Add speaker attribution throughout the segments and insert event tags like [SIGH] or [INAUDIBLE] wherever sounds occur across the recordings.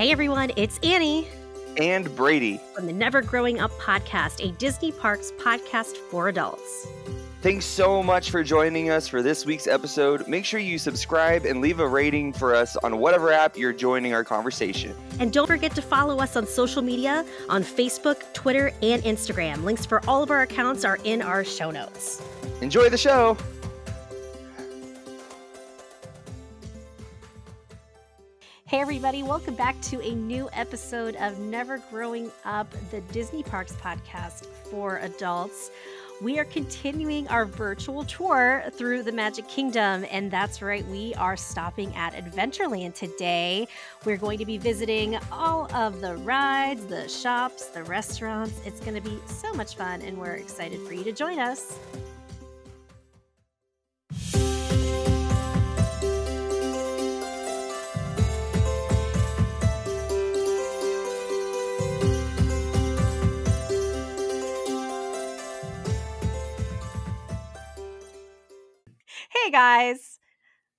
Speaker 1: Hey everyone, it's Annie
Speaker 2: and Brady
Speaker 1: from the Never Growing Up podcast, a Disney Parks podcast for adults.
Speaker 2: Thanks so much for joining us for this week's episode. Make sure you subscribe and leave a rating for us on whatever app you're joining our conversation.
Speaker 1: And don't forget to follow us on social media on Facebook, Twitter, and Instagram. Links for all of our accounts are in our show notes.
Speaker 2: Enjoy the show.
Speaker 1: Hey, everybody, welcome back to a new episode of Never Growing Up, the Disney Parks podcast for adults. We are continuing our virtual tour through the Magic Kingdom, and that's right, we are stopping at Adventureland today. We're going to be visiting all of the rides, the shops, the restaurants. It's going to be so much fun, and we're excited for you to join us. Hey guys,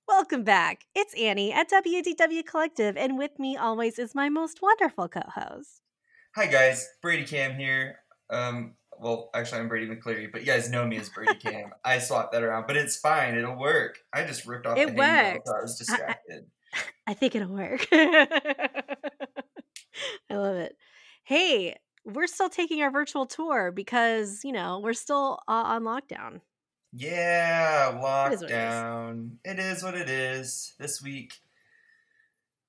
Speaker 1: welcome back. It's Annie at WDW Collective, and with me always is my most wonderful co host.
Speaker 3: Hi guys, Brady Cam here. Um, well, actually, I'm Brady McCleary, but you guys know me as Brady Cam. [LAUGHS] I swapped that around, but it's fine. It'll work. I just ripped off
Speaker 1: it
Speaker 3: the
Speaker 1: works.
Speaker 3: so I was distracted.
Speaker 1: I, [LAUGHS] I think it'll work. [LAUGHS] I love it. Hey, we're still taking our virtual tour because, you know, we're still uh, on lockdown.
Speaker 3: Yeah,
Speaker 1: what it is.
Speaker 3: lockdown. It is what it is. This week,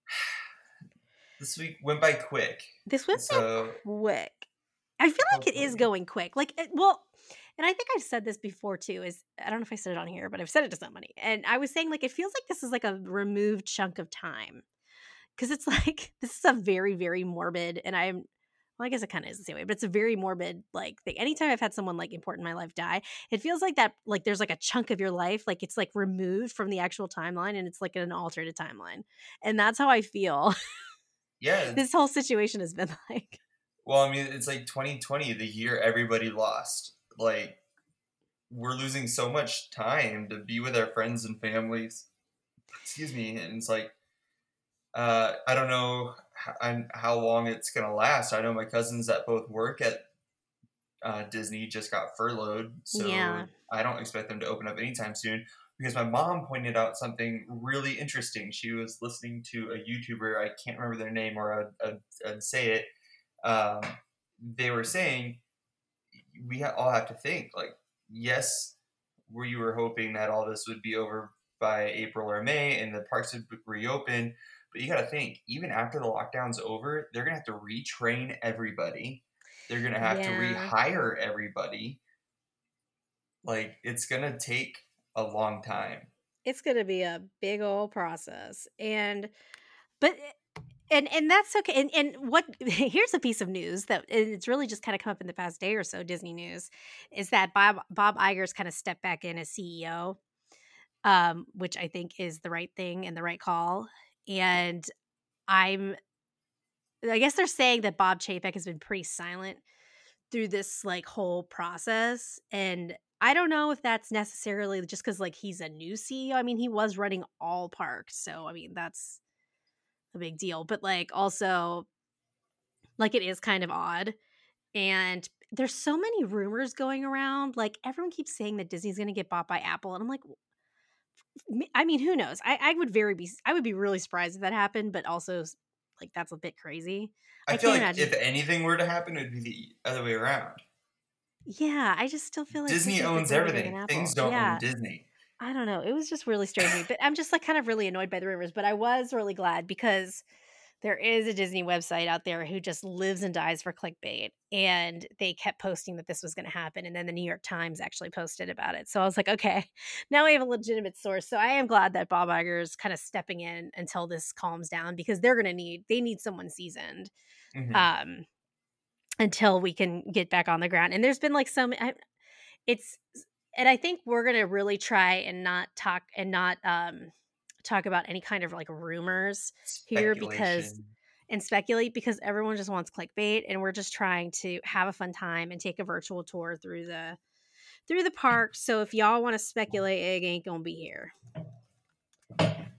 Speaker 3: [SIGHS] this week went by quick.
Speaker 1: This went
Speaker 3: So
Speaker 1: quick. I feel like it is going quick. Like, it, well, and I think I've said this before too. Is I don't know if I said it on here, but I've said it to somebody, and I was saying like it feels like this is like a removed chunk of time because it's [LAUGHS] like this is a very very morbid, and I'm. Well, I guess it kind of is the same way, but it's a very morbid like thing. Anytime I've had someone like important in my life die, it feels like that like there's like a chunk of your life, like it's like removed from the actual timeline and it's like an alternate timeline. And that's how I feel. [LAUGHS]
Speaker 3: yeah.
Speaker 1: this whole situation has been [LAUGHS] like.
Speaker 3: Well, I mean, it's like 2020, the year everybody lost. Like, we're losing so much time to be with our friends and families. Excuse me, and it's like, uh, I don't know and how long it's gonna last. I know my cousins that both work at uh, Disney just got furloughed, so
Speaker 1: Yeah.
Speaker 3: I don't expect them to open up anytime soon. Because my mom pointed out something really interesting. She was listening to a YouTuber. I can't remember their name, or I'd, I'd, I'd say it um, they were saying we ha- all have to think like yes we were hoping that all this would be over by april or may and the parks would reopen but you got to think even after the lockdown's over they're gonna have to retrain everybody. They're gonna have to rehire everybody. Like it's gonna take a long time.
Speaker 1: It's going to be a big old process and but and and that's okay and and what [LAUGHS] here's a piece of news that it's really just kind of come up in the past day or so disney news is that bob bob Iger's kind of stepped back in as ceo um which i think is the right thing and the right call and i'm i guess they're saying that bob chapek has been pretty silent through this like whole process and I don't know if that's necessarily just because like he's a new CEO. I mean, he was running all parks, so I mean that's a big deal. But like also, like it is kind of odd, and there's so many rumors going around. Like everyone keeps saying that Disney's going to get bought by Apple, and I'm like, I mean, who knows? I, I would very be, I would be really surprised if that happened, but also like that's a bit crazy.
Speaker 3: i,
Speaker 1: I
Speaker 3: feel
Speaker 1: can't
Speaker 3: like
Speaker 1: imagine-
Speaker 3: if anything were to happen it would be the other way around
Speaker 1: Yeah, I just still feel like
Speaker 3: Disney owns everything. Things don't
Speaker 1: yeah.
Speaker 3: own Disney.
Speaker 1: I don't know. It was just really strange me. But I'm just like kind of really annoyed by the rumors. But I was really glad because there is a Disney website out there who just lives and dies for clickbait. And they kept posting that this was going to happen. And then the New York Times actually posted about it. So I was like, okay, [LAUGHS] now we have a legitimate source. So I am glad that Bob Iger is kind of stepping in until this calms down because they're going to need, they need someone seasoned
Speaker 3: Mhm.
Speaker 1: um until we can get back on the ground and there's been like some I, it's and i think we're gonna really try and not talk and not um talk about any kind of like rumors here because and speculate because everyone just wants clickbait and we're just trying to have a fun time and take a virtual tour through the through the park so if y'all want to speculate it ain't gonna be here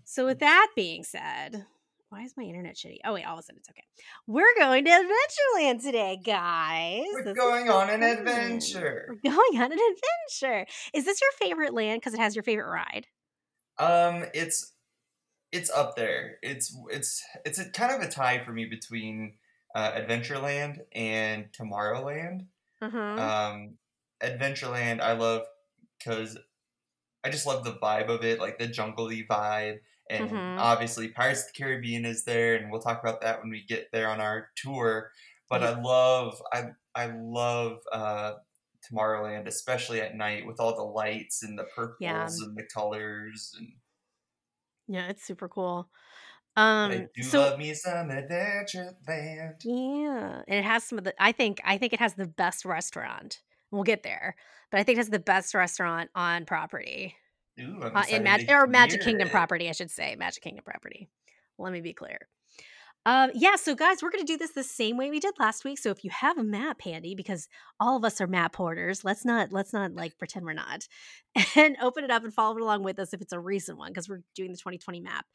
Speaker 1: so with that being said Why is my internet shitty? Oh wait, all of a sudden it's okay. We're going to Adventureland today, guys.
Speaker 3: We're
Speaker 1: This
Speaker 3: going on an adventure.
Speaker 1: We're going on an adventure. Is this your favorite land because it has your favorite ride?
Speaker 3: Um, it's it's up there. It's it's it's a kind of a tie for me between uh, Adventureland and Tomorrowland.
Speaker 1: Uh-huh.
Speaker 3: Um, Adventureland I love because I just love the vibe of it, like the jungly vibe, and
Speaker 1: Mhm.
Speaker 3: obviously Pirates of the Caribbean is there, and we'll talk about that when we get there on our tour. But
Speaker 1: Ye-
Speaker 3: I love I I love uh, Tomorrowland, especially at night with all the lights and the purples
Speaker 1: Yeah.
Speaker 3: and the colors and.
Speaker 1: Yeah, it's super cool.
Speaker 3: I
Speaker 1: Um,
Speaker 3: do
Speaker 1: so
Speaker 3: love me some Adventureland.
Speaker 1: yeah, and it has some of the. I think I think it has the best restaurant. We'll get there, but I think it has the best restaurant on property.
Speaker 3: Ooh, I'm
Speaker 1: uh, in Mag- or Magic Kingdom
Speaker 3: it.
Speaker 1: property, I should say. Magic Kingdom property. Let me be clear. Um, yeah, so guys, we're gonna do this the same way we did last week. So if you have a map handy, because all of us are map hoarders, let's not let's not [LAUGHS] like pretend we're not, [LAUGHS] and open it up and follow it along with us if it's a recent one, because we're doing the 2020 map.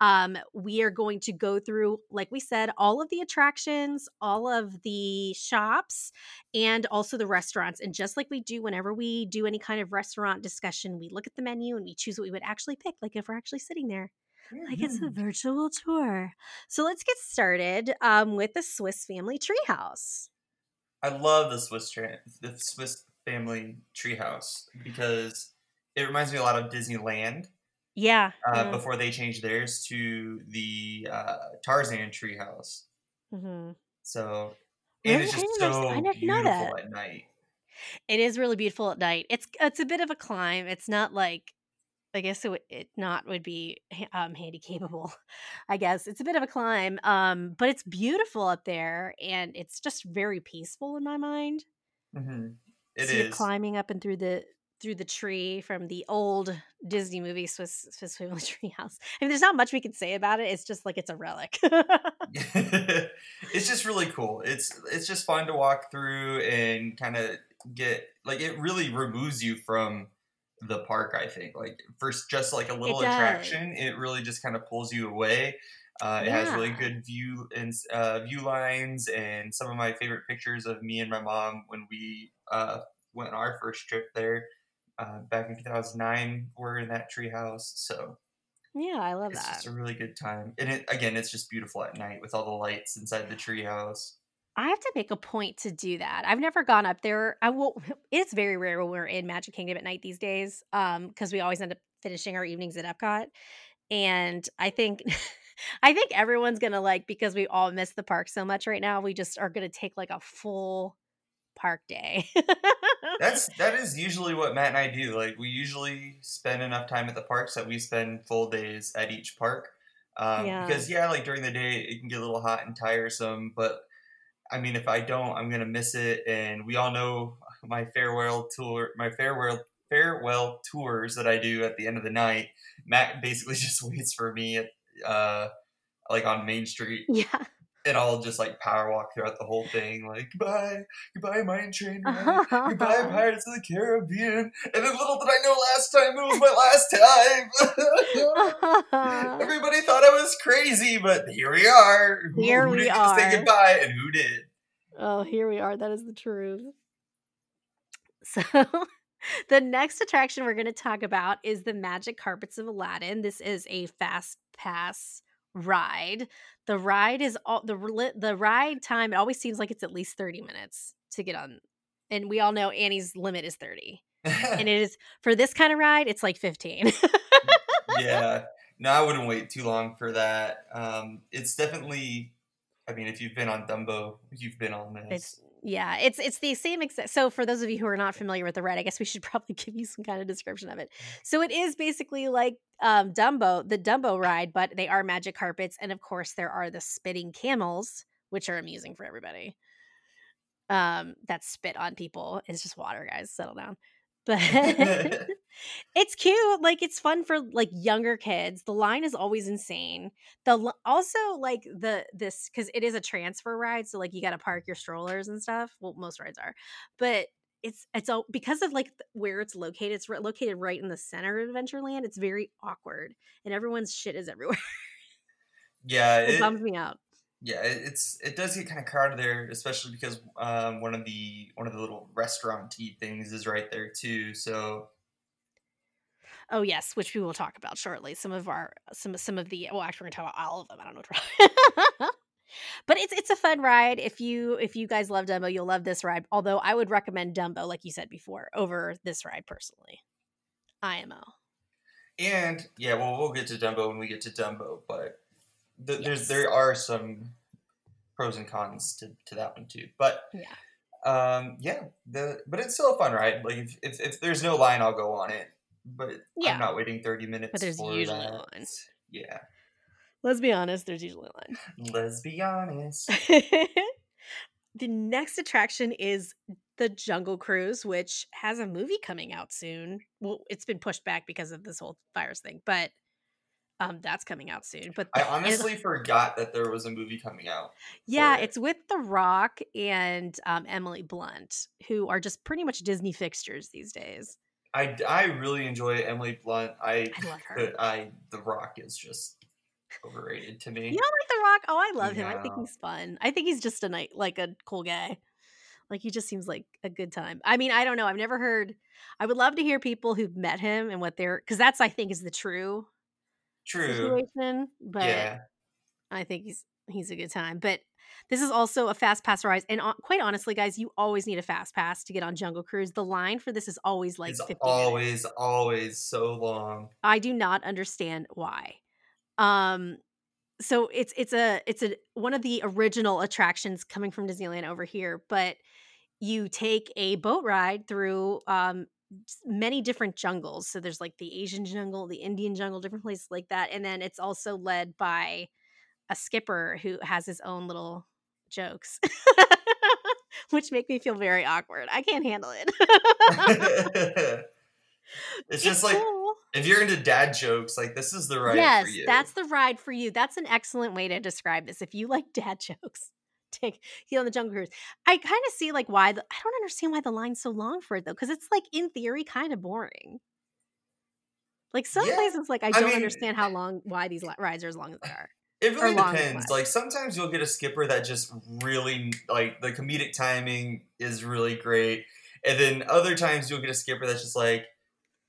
Speaker 1: Um, we are going to go through, like we said, all of the attractions, all of the shops, and also the restaurants. And just like we do whenever we do any kind of restaurant discussion, we look at the menu and we choose what we would actually pick, like if we're actually sitting there. Like it's a virtual tour. So let's get started um, with the Swiss Family Treehouse.
Speaker 3: I love the Swiss tra- the Swiss Family Treehouse because it reminds me a lot of Disneyland.
Speaker 1: Yeah.
Speaker 3: Uh,
Speaker 1: mm,
Speaker 3: Before they changed theirs to the uh, Tarzan Treehouse,
Speaker 1: Mm-hmm.
Speaker 3: so and it's
Speaker 1: Really? I
Speaker 3: just so
Speaker 1: I
Speaker 3: beautiful
Speaker 1: that.
Speaker 3: at night.
Speaker 1: It is really beautiful at night. It's it's a bit of a climb. It's not like I guess it, it not would be um, handy capable. [LAUGHS] I guess it's a bit of a climb, um, but it's beautiful up there, and it's just very peaceful in my mind.
Speaker 3: hmm It
Speaker 1: so you're
Speaker 3: is.
Speaker 1: climbing up and through the through the tree from the old Disney movie Swiss Swiss Family [LAUGHS] Treehouse. I mean, there's not much we can say about it. It's just like it's a relic. [LAUGHS]
Speaker 3: it's just really cool. It's it's just fun to walk through and kind of get like it really removes you from the park. I think like first just like a little
Speaker 1: does.
Speaker 3: attraction, it really just kind of pulls you away. Uh, it has really good view and uh, view lines, and some of my favorite pictures of me and my mom when we uh, went on our first trip there uh, back in 2009 were in that treehouse. So
Speaker 1: yeah, I love
Speaker 3: it's
Speaker 1: that.
Speaker 3: just a really good time. And it again, it's just beautiful at night with all the lights inside the treehouse.
Speaker 1: I have to make a point to do that. I've never gone up there. I will. [LAUGHS] It's very rare when we're in Magic Kingdom at night these days, um, because we always end up finishing our evenings at Epcot. And I think, [LAUGHS] I think everyone's gonna like because we all miss the park so much right now. We just are gonna take like a full park day.
Speaker 3: That's [LAUGHS] that is usually what Matt and I do. Like we usually spend enough time at the parks that we spend full days at each park. Um,
Speaker 1: Yeah.
Speaker 3: Because yeah, like during the day it can get a little hot and tiresome, but I mean, if I don't, I'm gonna miss it. And we all know [LAUGHS] my farewell tour, my farewell farewell tours that I do at the end of the night. Matt basically [LAUGHS] just waits for me at uh, like on Main Street,
Speaker 1: yeah.
Speaker 3: And I'll just like power walk throughout the whole thing, like goodbye, goodbye, Mine Train ride. Goodbye, [LAUGHS] Pirates of the Caribbean. And then little did I know last time it was my last time. [LAUGHS] [LAUGHS] Everybody thought I was crazy, but here we are.
Speaker 1: Here
Speaker 3: who
Speaker 1: we
Speaker 3: didn't
Speaker 1: are.
Speaker 3: say goodbye and who did?
Speaker 1: Oh, here we are. That is the truth. So, the next attraction we're going to talk about is the Magic Carpets of Aladdin. This is a fast pass ride. The ride is all the the ride time. It always seems like it's at least thirty minutes to get on, and we all know Annie's limit is thirty, and [LAUGHS] it is for this kind of ride. It's like fifteen. [LAUGHS]
Speaker 3: yeah. No, I wouldn't wait too long for that. Um, it's definitely, I mean, if you've been on Dumbo, you've been on this.
Speaker 1: It's yeah, it's it's the same exact. So for those of you who are not familiar with the ride, I guess we should [LAUGHS] probably give you some kind of description of it. So it is basically like um Dumbo, the Dumbo ride, but they are magic carpets, and of course there are the spitting camels, which are amusing for everybody. Um, that spit on people. It's just water, guys. Settle down. But [LAUGHS] [LAUGHS] it's cute like it's fun for like younger kids the line is always insane the also like the this because it is a transfer ride so like you got to park your strollers and stuff well most rides are but it's it's all because of like where it's located it's re- located right in the center of adventureland it's very awkward and everyone's shit is everywhere
Speaker 3: Yeah, [LAUGHS]
Speaker 1: It
Speaker 3: it,
Speaker 1: bums me out.
Speaker 3: Yeah, it, it's it does get kind of crowded there, especially because um, one of the one of the little restaurant things is right there too. So
Speaker 1: Oh yes, which we will talk about shortly. Some of our some some of the well, actually, we're gonna talk about all of them. I don't know what. [LAUGHS] but it's it's a fun ride. If you if you guys love Dumbo, you'll love this ride. Although I would recommend Dumbo, like you said before, over this ride personally. IMO.
Speaker 3: and yeah, well, we'll get to Dumbo when we get to Dumbo, but th- there's there are some pros and cons to, to that one too. But
Speaker 1: Yeah.
Speaker 3: um, yeah, the but it's still a fun ride. Like if, if, if there's no line, I'll go on it. But
Speaker 1: Yeah.
Speaker 3: I'm not waiting 30 minutes.
Speaker 1: But
Speaker 3: there's
Speaker 1: usually
Speaker 3: that.
Speaker 1: line.
Speaker 3: Yeah,
Speaker 1: Let's be honest, there's usually a line. [LAUGHS]
Speaker 3: let's be honest.
Speaker 1: the next attraction is the Jungle Cruise, which has a movie coming out soon. Well, it's been pushed back because of this whole virus thing, but um, that's coming out soon. But
Speaker 3: I honestly forgot that there was a movie coming out.
Speaker 1: yeah,
Speaker 3: it.
Speaker 1: it's with The Rock and um, Emily Blunt, who are just pretty much Disney fixtures these days.
Speaker 3: I, I really enjoy Emily Blunt. I
Speaker 1: I love her.
Speaker 3: I The Rock is just overrated to me.
Speaker 1: You don't like The Rock? Oh, I love him. I think he's fun. I think he's just a night like a cool guy. Like he just seems like a good time. I mean, I don't know. I've never heard. I would love to hear people who've met him and what they're because that's I think is the true
Speaker 3: True.
Speaker 1: situation. But
Speaker 3: Yeah.
Speaker 1: I think he's he's a good time. But this is also a fast pass ride, and uh, quite honestly, guys, you always need a fast pass to get on Jungle Cruise. The line for this is always like
Speaker 3: it's
Speaker 1: 50 minutes.
Speaker 3: always, always so long.
Speaker 1: I do not understand why. Um so it's it's a it's a one of the original attractions coming from Disneyland over here, but you take a boat ride through um many different jungles. So there's like the Asian jungle, the Indian jungle, different places like that, and then it's also led by a skipper who has his own little jokes. [LAUGHS] Which make me feel very awkward. I can't handle it. [LAUGHS]
Speaker 3: it's just like
Speaker 1: cool.
Speaker 3: if you're into dad jokes, like this is the ride
Speaker 1: yes,
Speaker 3: for you.
Speaker 1: that's the ride for you. That's an excellent way to describe this. If you like dad [LAUGHS] jokes, take get on the Jungle Cruise. I kind of see like why the, I don't understand why the line's so long for it though, because it's like in theory kind of boring. Like some
Speaker 3: Yeah,
Speaker 1: places, like I
Speaker 3: I
Speaker 1: don't
Speaker 3: mean-
Speaker 1: understand how long why these rides are as long as they are.
Speaker 3: It really depends. Like sometimes you'll get a skipper that just really like the comedic timing is really great, and then other times you'll get a skipper that's just like,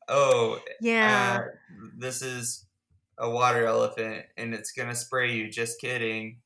Speaker 3: oh,
Speaker 1: Yeah,
Speaker 3: uh, this is a water elephant and it's gonna spray you. Just kidding.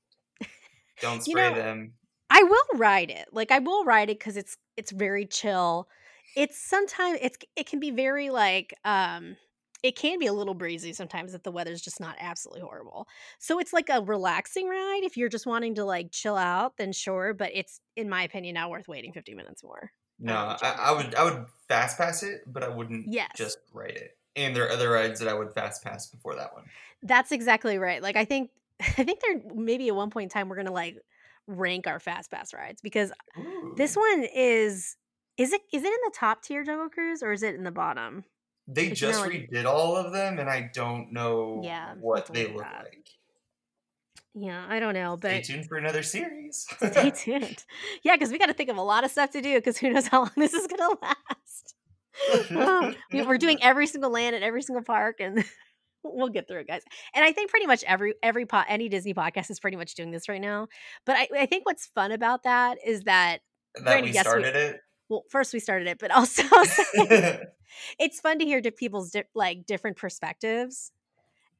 Speaker 3: Don't
Speaker 1: You
Speaker 3: spray
Speaker 1: know,
Speaker 3: them.
Speaker 1: I will ride it. Like I will ride it because it's it's very chill. It's sometimes it's it can be very like um it can be a little breezy sometimes if the weather's just not absolutely horrible. So it's like a relaxing ride. If you're just wanting to like chill out, then sure. But it's in my opinion not worth waiting 50 minutes more.
Speaker 3: No, I, I would I would fast pass it, but I wouldn't
Speaker 1: Yes.
Speaker 3: just ride it. And there are other rides that I would fast pass before that one.
Speaker 1: That's exactly right. Like I think [LAUGHS] I think there maybe at one point in time we're gonna like rank our fast pass rides because this one is is it is it in the top tier Jungle Cruise or is it in the bottom?
Speaker 3: They
Speaker 1: It's,
Speaker 3: just
Speaker 1: like-
Speaker 3: redid all of them, and I don't know
Speaker 1: Yeah,
Speaker 3: what they
Speaker 1: look that.
Speaker 3: like.
Speaker 1: Yeah, I don't know, but Stay
Speaker 3: tuned for another series.
Speaker 1: stay [LAUGHS] tuned. Yeah, because we got to think of a lot of stuff to do because who knows [LAUGHS] how long this is gonna last. Oh, we're doing every single land at every single park, and we'll get through it, guys. And I think pretty much every every po- any Disney podcast is pretty much doing this right now. But I, I think what's fun about that is that
Speaker 3: that
Speaker 1: Granted,
Speaker 3: we
Speaker 1: yes, we-
Speaker 3: started it.
Speaker 1: well, first we started it, but [LAUGHS] also [LAUGHS] [LAUGHS] it's fun to hear people's di- like different perspectives.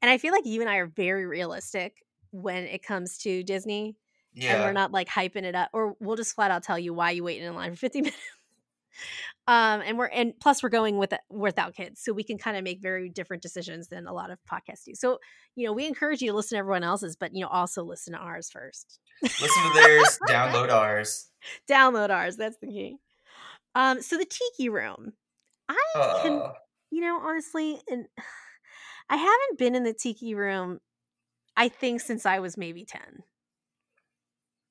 Speaker 1: And I feel like you and I are very realistic when it comes to Disney, and we're not like hyping it up, or we'll just flat out tell you why you waited in line for 50 minutes. Um, and we're and plus we're going with without kids, so we can kind of make very different decisions than a lot of podcasts do. So you know, we encourage you to listen to everyone else's, but you know, also listen to ours first.
Speaker 3: Listen to theirs, [LAUGHS] download ours.
Speaker 1: Download ours. That's the key. Um, so the Tiki Room. I can
Speaker 3: Uh,
Speaker 1: You know, honestly, and [SIGHS] I haven't been in the tiki room. I think since I was maybe ten.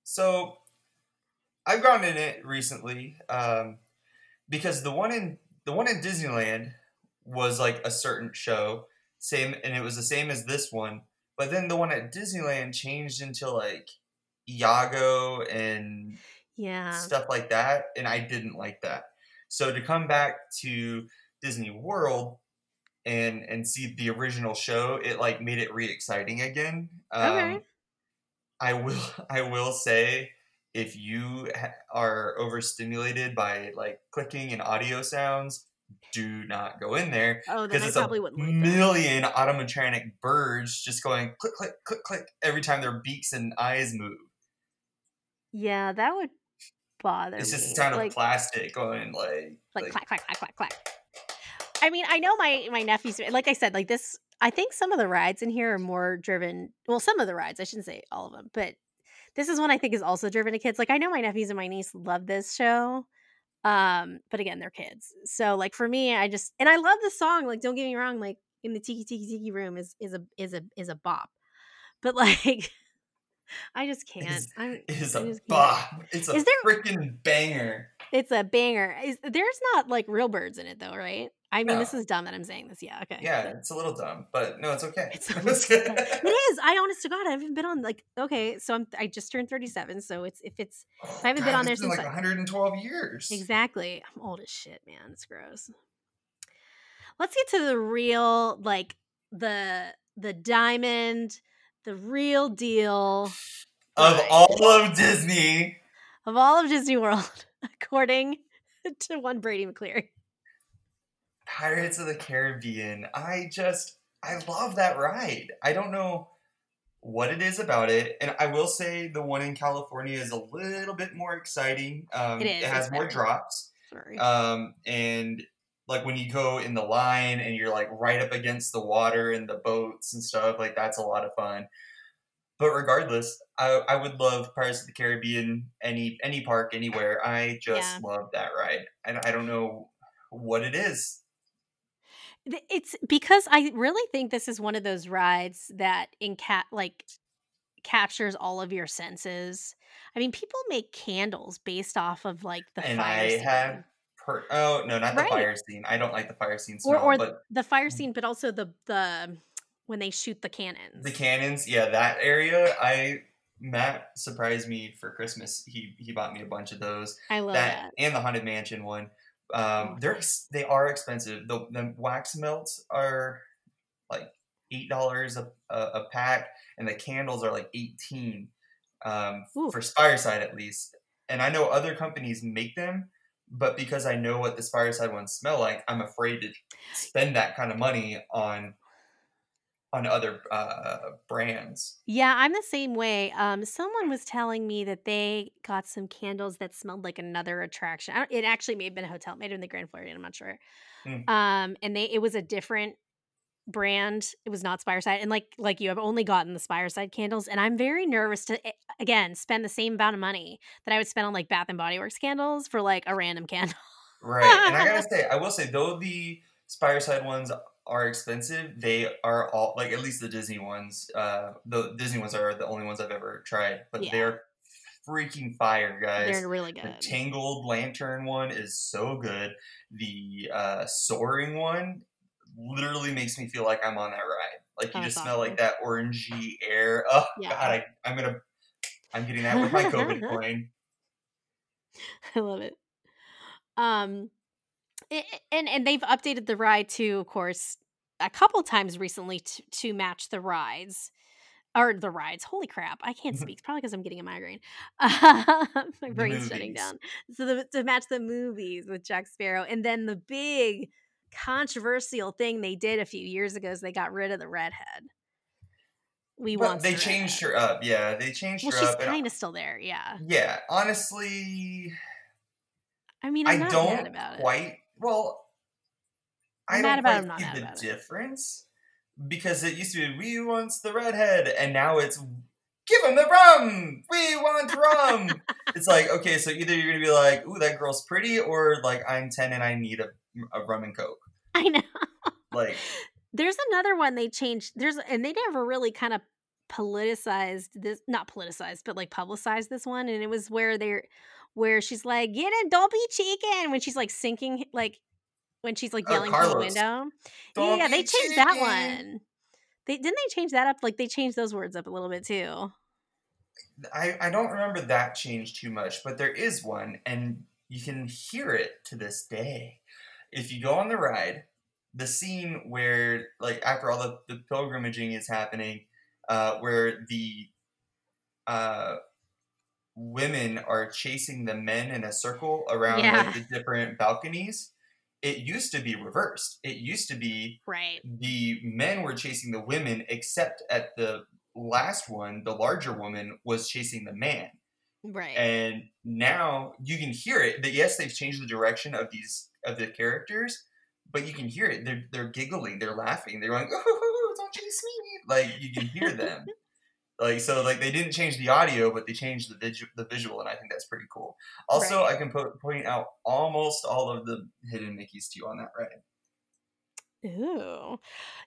Speaker 3: so I've gone in it recently um, because the one in the one in Disneyland was like a certain show, same, and it was the same as this one. But then the one at Disneyland changed into like Iago and
Speaker 1: Yeah,
Speaker 3: stuff like that, and I didn't like that. So to come back to Disney World, and and see the original show, it like made it re-exciting again. Um,
Speaker 1: Okay.
Speaker 3: I will [LAUGHS] I will say if you ha- are overstimulated by like clicking and audio sounds, do not go in there
Speaker 1: Oh, then I
Speaker 3: it's
Speaker 1: probably
Speaker 3: a
Speaker 1: wouldn't like that.
Speaker 3: million automatronic birds just going click click click click every time their beaks and eyes move.
Speaker 1: Yeah, that would bother
Speaker 3: It's
Speaker 1: me.
Speaker 3: just the sound
Speaker 1: like,
Speaker 3: of plastic going like
Speaker 1: like clack clack clack clack clack. I mean, I know my my nephews. Like I said, like this. I think some of the rides in here are more driven. Well, some of the rides. I shouldn't say all of them, but this is one I think is also driven to kids. Like I know my nephews and my niece love this show. Um, but again, they're kids. So like for me, I just and I love the song. Like don't get me wrong. Like in the tiki tiki tiki room is is a is a is a bop. But [LAUGHS] like, I just can't.
Speaker 3: It's,
Speaker 1: I'm,
Speaker 3: is
Speaker 1: I
Speaker 3: a
Speaker 1: just can't.
Speaker 3: bah. It's a
Speaker 1: Is there-
Speaker 3: freaking banger.
Speaker 1: It's a banger. Is there's not like real birds in it though, right? I mean, this is dumb that I'm saying this. Yeah, okay.
Speaker 3: Yeah, it's a little dumb, but no, it's okay.
Speaker 1: It's [LAUGHS] it is. I honest to God, I haven't been on like okay, so I'm I just turned 37, so it's if it's oh,
Speaker 3: I
Speaker 1: haven't been on there since,
Speaker 3: like
Speaker 1: like-
Speaker 3: 112 years.
Speaker 1: exactly. I'm old as shit, man. It's gross. Let's get to the real like the the diamond, the real deal
Speaker 3: Of all of Disney,
Speaker 1: of all of Disney World, according [LAUGHS] to one Brady McCleary.
Speaker 3: Pirates of the Caribbean. I just I love that ride. I don't know what it is about it, and I will say the one in California is a little bit more exciting. Um,
Speaker 1: It is,
Speaker 3: It has more
Speaker 1: better.
Speaker 3: drops.
Speaker 1: Sorry.
Speaker 3: um, and like when you go in the line and you're like right up against the water and the boats and stuff like that's a lot of fun but regardless i, I would love pirates of the caribbean any any park anywhere i just
Speaker 1: Yeah.
Speaker 3: love that ride and i don't know what it is
Speaker 1: It's because I really think this is one of those rides that in cat like captures all of your senses. I mean, people make candles based off of like the
Speaker 3: and
Speaker 1: fire
Speaker 3: i
Speaker 1: scene.
Speaker 3: have per- oh no not the
Speaker 1: Right.
Speaker 3: fire scene i don't like the fire scene
Speaker 1: or or
Speaker 3: but
Speaker 1: the fire mm. scene, but also the the when they shoot the cannons.
Speaker 3: The cannons, yeah, that area. I Matt surprised me for Christmas. He he bought me a bunch of those.
Speaker 1: I love
Speaker 3: that,
Speaker 1: that.
Speaker 3: and the haunted mansion one.
Speaker 1: Oh,
Speaker 3: Um, they're they are expensive. The, the wax melts are like eight dollars a, a a pack, and the candles are like eighteen um,
Speaker 1: Ooh.
Speaker 3: for Spireside at least. And I know other companies make them, but because I know what the Spireside ones smell like, I'm afraid to spend that kind of money on on other uh, brands.
Speaker 1: Yeah, I'm the same way. Um, someone was telling me that they got some candles that smelled like another attraction. I don't, it actually may have been a hotel, may have been the Grand Floridian. I'm not sure.
Speaker 3: Hmm.
Speaker 1: Um, and they it was a different brand. It was not Spireside, and like like you, I've only gotten the Spireside candles, and I'm very nervous to eh, again spend the same amount of money that I would spend on like Bath and Body Works candles for like a random candle.
Speaker 3: Right. And I gotta [LAUGHS] say, I will say, though the Spireside ones are expensive, they are all like at least the Disney ones. Uh, the Disney ones are the only ones I've ever tried, but
Speaker 1: Yeah.
Speaker 3: they're freaking fire, guys.
Speaker 1: They're really good. The.
Speaker 3: Tangled Lantern one is so good. The uh, Soaring one literally makes me feel like I'm on that ride. Like you
Speaker 1: Oh,
Speaker 3: just
Speaker 1: that's
Speaker 3: smell like that orangey air. [LAUGHS] Oh
Speaker 1: Yeah.
Speaker 3: God, I, I'm gonna, I'm getting that with my COVID [LAUGHS] coin.
Speaker 1: I love it. Um, i- i- and and they've updated the ride too, of course, a couple times recently to to match the rides or the rides. Holy crap, I can't [LAUGHS] speak. It's probably because I'm getting a migraine. [LAUGHS] My brain's shutting down. So the, to match the movies with Jack Sparrow, and then the big controversial thing they did a few years ago is they got rid of the redhead. We want
Speaker 3: they changed her up. Yeah, they changed
Speaker 1: Well,
Speaker 3: her
Speaker 1: she's
Speaker 3: up. I-
Speaker 1: kind of still there. Yeah.
Speaker 3: Yeah, honestly,
Speaker 1: I mean,
Speaker 3: I
Speaker 1: I'm not
Speaker 3: don't
Speaker 1: mad about it.
Speaker 3: quite. Well, I
Speaker 1: I'm
Speaker 3: don't
Speaker 1: mad about it,
Speaker 3: quite
Speaker 1: not
Speaker 3: see the
Speaker 1: about it.
Speaker 3: difference because it used to be we wants the redhead, and now it's give him the rum. We want rum. [LAUGHS] it's like okay, so either you're gonna be like, ooh, that girl's pretty, or like I'm ten and I need a, a rum and coke. [LAUGHS]
Speaker 1: I know.
Speaker 3: Like
Speaker 1: There's another one they changed. There's and they never really kind of politicized this not politicized, but like publicized this one. And it was where they're where she's like, get it, don't be chicken when she's like sinking like when she's like
Speaker 3: Oh,
Speaker 1: yelling from the window.
Speaker 3: Don't
Speaker 1: yeah, they changed that one. They didn't they change that up? Like they changed those words up a little bit too.
Speaker 3: I, I don't remember that change too much, but there is one, and you can hear it to this day. If you go on the ride, the scene where like after all the, the pilgrimaging is happening, uh, where the uh, women are chasing the men in a circle around
Speaker 1: Yeah.
Speaker 3: like the different balconies. It used to be reversed. It used to be
Speaker 1: Right.
Speaker 3: the men were chasing the women, except at the last one, the larger woman was chasing the man.
Speaker 1: Right.
Speaker 3: And now you can hear it. That yes, they've changed the direction of these of the characters, but you can hear it. They're they're giggling, they're laughing, they're going, "Oh, don't chase me!" Like you can hear them. Like so, like they didn't change the audio, but they changed the visual, the visual, and I think that's pretty cool. Also,
Speaker 1: Right.
Speaker 3: I can po- point out almost all of the hidden Mickeys to you on that ride.
Speaker 1: Ooh.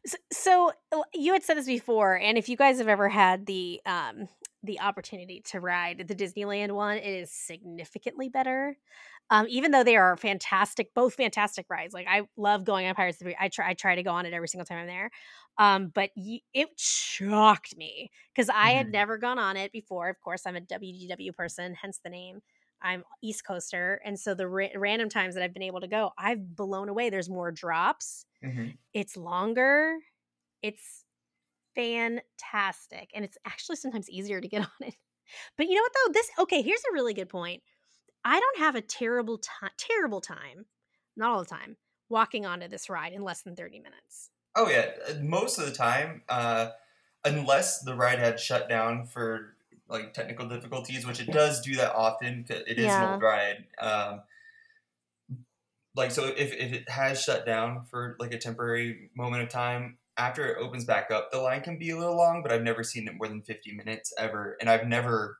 Speaker 1: So, so you had said this before, and if you guys have ever had the um the opportunity to ride the Disneyland one, it is significantly better. Um, even though they are fantastic, both fantastic rides. Like I love going on Pirates of the Caribbean. I try I try to go on it every single time I'm there. Um, but y- it shocked me because I had
Speaker 3: Mhm.
Speaker 1: never gone on it before. Of course, I'm a WDW person, hence the name. I'm East Coaster, and so the ra- random times that I've been able to go, I've blown away. There's more drops
Speaker 3: Mhm.
Speaker 1: it's longer. It's fantastic. And it's actually sometimes easier to get [LAUGHS] on it. But you know what though? This okay, here's a really good point. I don't have a terrible time terrible time, not all the time, walking onto this ride in less than 30 minutes.
Speaker 3: Oh yeah, uh, most of the time, uh, unless the ride had shut down for like technical difficulties, which it does do that often. It is an old ride. Um, like so, if, if it has shut down for like a temporary moment of time, after it opens back up, the line can be a little long. But I've never seen it more than fifty minutes ever, and I've never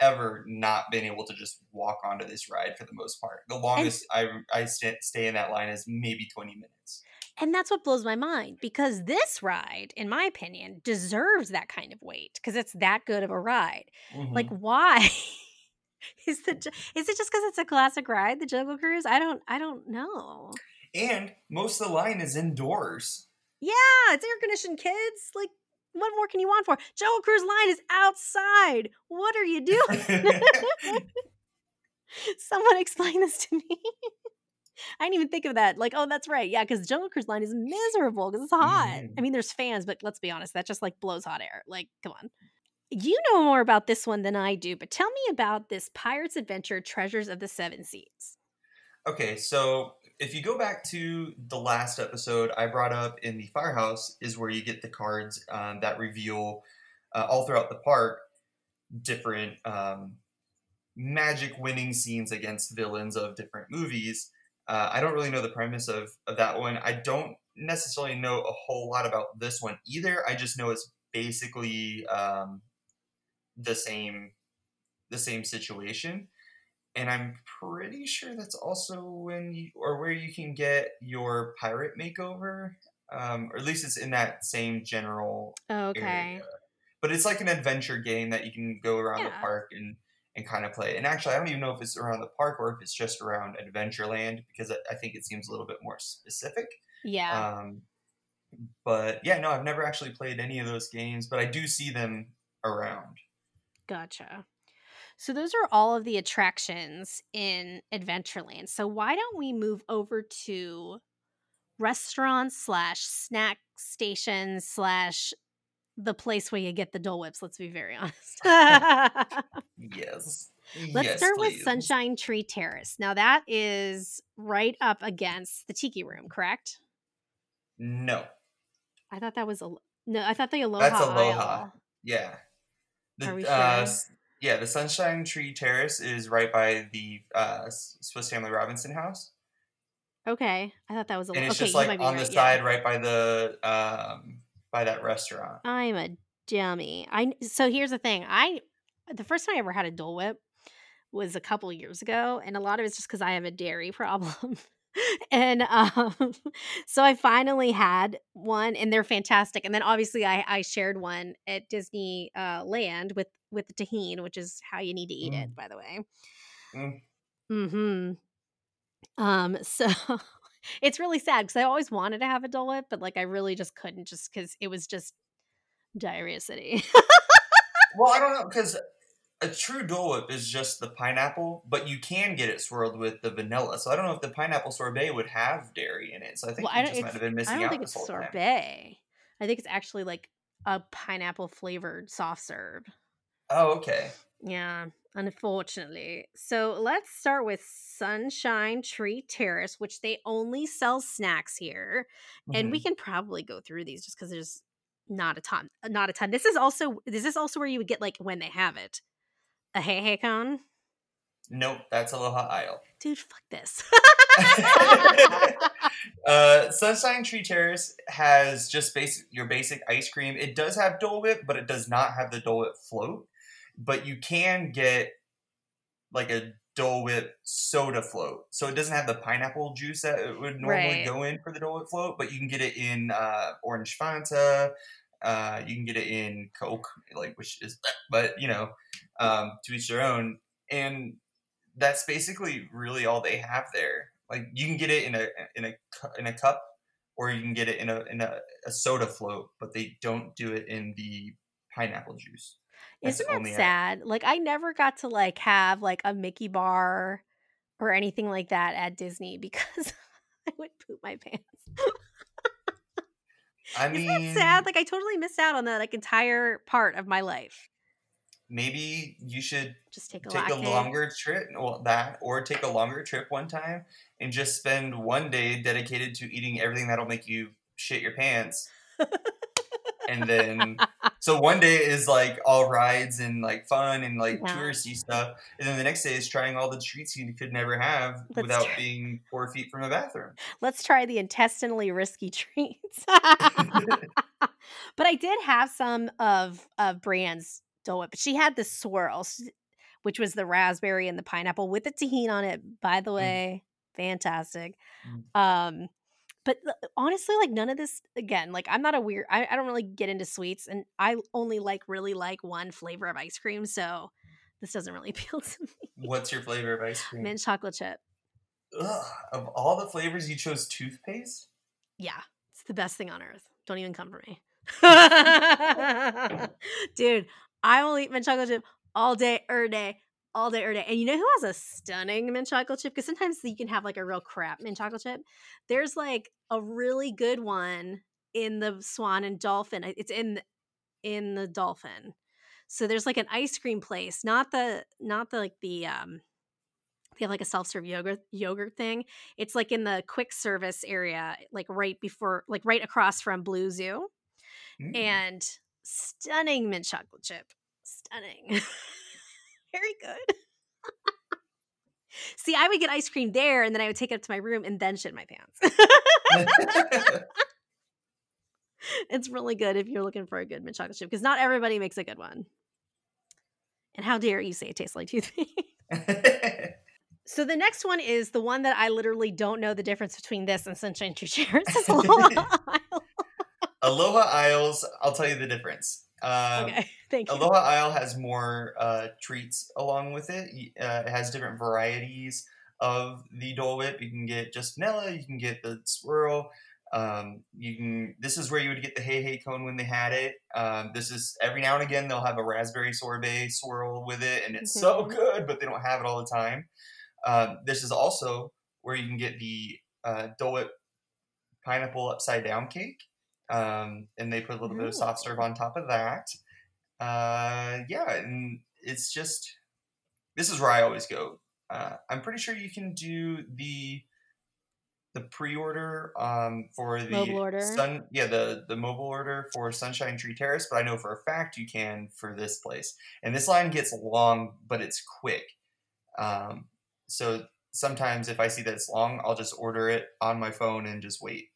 Speaker 3: ever not been able to just walk onto this ride for the most part. The longest I I sta stay in that line is maybe twenty minutes.
Speaker 1: And that's what blows my mind because this ride, in my opinion, deserves that kind of wait because it's that good of a ride. Like, mm-hmm. why? [LAUGHS] is it ju- is it just because it's a classic ride, the Jungle Cruise? I don't I don't know.
Speaker 3: And most of the line is indoors.
Speaker 1: Yeah, it's air conditioned, kids. Like, what more can you want for? Jungle Cruise line is outside. What are you [LAUGHS] doing? [LAUGHS] Someone explain this to me. [LAUGHS] I didn't even think of that. Like, oh, that's right. Yeah, because Jungle Cruise line is miserable because it's hot. I
Speaker 3: Mhm.
Speaker 1: mean, there's fans, but let's be honest, that just like blows hot air. Like, come on. You know more about this one than I do, but tell me about this Pirates Adventure Treasures of the Seven Seas.
Speaker 3: okay, so if you go back to the last episode, I brought up in the firehouse is where you get the cards um, that reveal uh, all throughout the park different um, magic winning scenes against villains of different movies. Uh, I don't really know the premise of, of that one. I don't necessarily know a whole lot about this one either. I just know it's basically um, the same the same situation. And I'm pretty sure that's also when you or where you can get your pirate makeover. Um, or at least it's in that same general
Speaker 1: Okay.
Speaker 3: area. But it's like an adventure game that you can go around the park and, and kind of play. And actually, I don't even know if it's around the park or if it's just around Adventureland because I, I think it seems a little bit more specific.
Speaker 1: Yeah.
Speaker 3: Um, but yeah, no, I've never actually played any of those games, but I do see them around.
Speaker 1: Gotcha. So those are all of the attractions in Adventureland. So why don't we move over to restaurants slash snack stations slash the place where you get the Dole Whips? Let's be very [LAUGHS] honest. [LAUGHS]
Speaker 3: Yes.
Speaker 1: Let's
Speaker 3: Yes,
Speaker 1: start with. Sunshine Tree Terrace. Now that is right up against the Tiki Room, correct?
Speaker 3: No,
Speaker 1: I thought that was a no. I thought the Aloha.
Speaker 3: That's Aloha.
Speaker 1: Isle.
Speaker 3: yeah. The,
Speaker 1: Are we
Speaker 3: uh,
Speaker 1: sure?
Speaker 3: Yeah, the Sunshine Tree Terrace is right by the uh, Swiss Family Robinson house.
Speaker 1: Okay, I thought that was a.
Speaker 3: and it's
Speaker 1: okay,
Speaker 3: just like on the
Speaker 1: right, yeah.
Speaker 3: side right by the um by that restaurant
Speaker 1: I'm a dummy. I so here's the thing. I the first time I ever had a Dole Whip was a couple years ago, and a lot of it's just because I have a dairy [LAUGHS] problem. and um, [LAUGHS] so I finally had one, and they're fantastic. And then obviously I, I shared one at Disney uh, Land with with the Tajín, which is how you need to eat it,
Speaker 3: Mm.
Speaker 1: by the way.
Speaker 3: Mm.
Speaker 1: Hmm. Um. [LAUGHS] So. It's really sad because I always wanted to have a Dole Whip, but like I really just couldn't, just because it was just diarrhea city.
Speaker 3: well i [LAUGHS] don't know because a true Dole Whip is just the pineapple, but you can get it swirled with the vanilla. So I don't know if the pineapple sorbet would have dairy in it. So I think
Speaker 1: Well,
Speaker 3: you
Speaker 1: I
Speaker 3: just might have been missing
Speaker 1: I don't
Speaker 3: out
Speaker 1: think it's
Speaker 3: whole time.
Speaker 1: sorbet. I think it's actually like a pineapple flavored soft serve.
Speaker 3: Oh, okay.
Speaker 1: Yeah, unfortunately. So let's start with Sunshine Tree Terrace, which they only sell snacks here, and we
Speaker 3: Mhm.
Speaker 1: can probably go through these just because there's not a ton, not a ton. This is also this is also where you would get like when they have it, a hey hey cone,
Speaker 3: Nope, that's Aloha Isle.
Speaker 1: dude. Fuck this. [LAUGHS] [LAUGHS]
Speaker 3: uh, Sunshine Tree Terrace has just basic your basic ice cream. It does have Dole Whip, but it does not have the Dole Whip float. But you can get like a Dole Whip soda float. So it doesn't have the pineapple juice that it would normally
Speaker 1: Right.
Speaker 3: go in for the Dole Whip float, but you can get it in uh, orange Fanta. Uh, you can get it in Coke, like which is, [CLEARS THROAT] but you know, um, to each their own. And that's basically really all they have there. Like you can get it in a in a in a cup, or you can get it in a in a, a soda float, but they don't do it in the pineapple juice. That's
Speaker 1: Isn't that sad? Like I never got to like have like a Mickey bar or anything like that at Disney [LAUGHS] because I would poop my pants.
Speaker 3: I
Speaker 1: Isn't
Speaker 3: mean,
Speaker 1: that sad? Like I totally missed out on that like entire part of my life.
Speaker 3: maybe you should
Speaker 1: Just take a
Speaker 3: take a longer trip, well, that, or take a longer trip one time and just spend one day dedicated to eating everything that'll make you shit your pants. [LAUGHS] and then, so one day is like all rides and like fun and like
Speaker 1: Yeah.
Speaker 3: touristy stuff, and then the next day is trying all the treats you could never have
Speaker 1: That's
Speaker 3: without
Speaker 1: true.
Speaker 3: being four feet from a bathroom.
Speaker 1: Let's try the intestinally risky [LAUGHS] treats. [LAUGHS] but I did have some of of Brands Dole Whip. She had the swirls, which was the raspberry and the pineapple with the Tajín on it. By the way, fantastic.
Speaker 3: Mm.
Speaker 1: Um, but honestly, like none of this. Again, like I'm not a weird. I, I don't really get into sweets, and I only like really like one flavor of ice cream. So this doesn't really [LAUGHS] appeal to me.
Speaker 3: What's your flavor of ice cream?
Speaker 1: Mint chocolate chip.
Speaker 3: Ugh, of all the flavors, you chose toothpaste.
Speaker 1: Yeah, it's the best thing on earth. Don't even come for me. [LAUGHS] [LAUGHS] Dude, I will eat mint chocolate chip all day, er day, all day, er day. And you know who has a stunning mint chocolate chip? Because sometimes you can have like a real crap mint chocolate chip. There's like a really good one in the Swan and Dolphin. It's in in the Dolphin. So there's like an ice cream place, not the not the like the um they have like a self-serve yogurt yogurt thing. It's like in the quick service area, like right before like right across from Blue Zoo.
Speaker 3: Mm.
Speaker 1: And stunning mint chocolate chip. Stunning. [LAUGHS] Very good. See, I would get ice cream there and then I would take it up to my room and then shit my pants. [LAUGHS] it's really good if you're looking for a good mint chocolate chip because not everybody makes a good one. And how dare you say it tastes like toothpaste? [LAUGHS] So the next one is the one that I literally don't know the difference between this and Sunshine Tree Chairs. [LAUGHS] Aloha Isle.
Speaker 3: Aloha Isles, I'll tell you the difference. Um,
Speaker 1: okay, [LAUGHS] thank you.
Speaker 3: Aloha Isle has more uh, treats along with it. Uh, it has different varieties of the Dole Whip. You can get just vanilla. You can get the swirl. Um, you can. This is where you would get the Hey Hey cone when they had it. Um, this is every now and again they'll have a raspberry sorbet swirl with it, and it's so
Speaker 1: Mhm.
Speaker 3: good. But they don't have it all the time. Um, this is also where you can get the uh, Dole Whip pineapple upside down cake. Um, and they put a little bit of soft serve on top of that. Uh, yeah, and it's just this is where I always go. Uh, I'm pretty sure you can do the the pre-order um, for the
Speaker 1: Mobile order?
Speaker 3: sun yeah the the mobile order for Sunshine Tree Terrace, but I know for a fact you can for this place. And this line gets long, but it's quick. Um, so sometimes if I see that it's long, I'll just order it on my phone and just wait.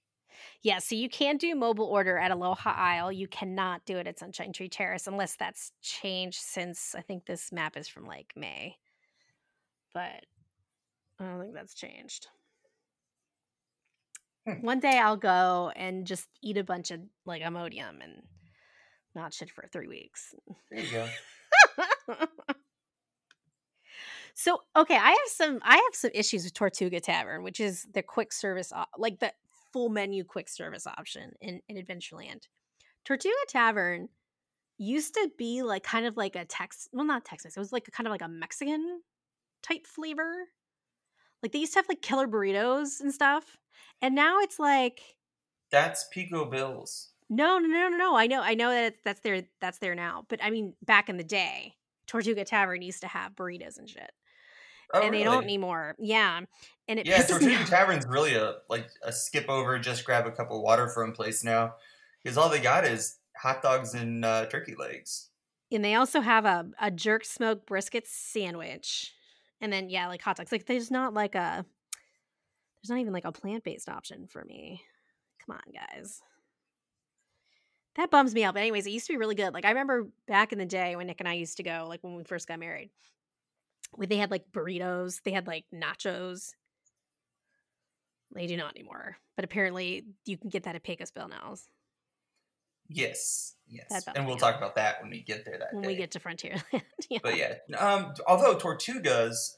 Speaker 1: Yeah, so you can do mobile order at Aloha Isle. You cannot do it at Sunshine Tree Terrace unless that's changed since I think this map is from like May. But I don't think that's changed.
Speaker 3: Hmm.
Speaker 1: One day I'll go and just eat a bunch of like Imodium and not shit for three weeks.
Speaker 3: There you go. [LAUGHS]
Speaker 1: so okay, I have some I have some issues with Tortuga Tavern, which is the quick service like the full menu quick service option in, in Adventureland. Tortuga Tavern used to be like kind of like a Tex well not Texas. It was like a kind of like a Mexican type flavor. Like they used to have like killer burritos and stuff. And now it's like
Speaker 3: That's Pecos Bill's.
Speaker 1: no, no, no, no, no. I know, I know that that's there, that's there now. But I mean, back in the day, Tortuga Tavern used to have burritos and shit,
Speaker 3: Oh,
Speaker 1: and they don't anymore. Yeah, and it
Speaker 3: Yeah, Tortuga. Tavern's really a like a skip over, just grab a cup of water from place now, because all they got is hot dogs and uh, turkey legs.
Speaker 1: And they also have a a jerk smoked brisket sandwich, and then yeah, like hot dogs. Like there's not like a there's not even like a plant based option for me. Come on, guys. That bums me out. But anyways, it used to be really good. Like I remember back in the day when Nick and I used to go, like when we first got married, they had like burritos, they had like nachos. They do not anymore. But apparently you can get that at Pecos Bill now
Speaker 3: Yes, yes, and we'll talk about that when we get there that
Speaker 1: when
Speaker 3: day.
Speaker 1: we get to Frontierland. [LAUGHS] yeah.
Speaker 3: But yeah, um, although Tortugas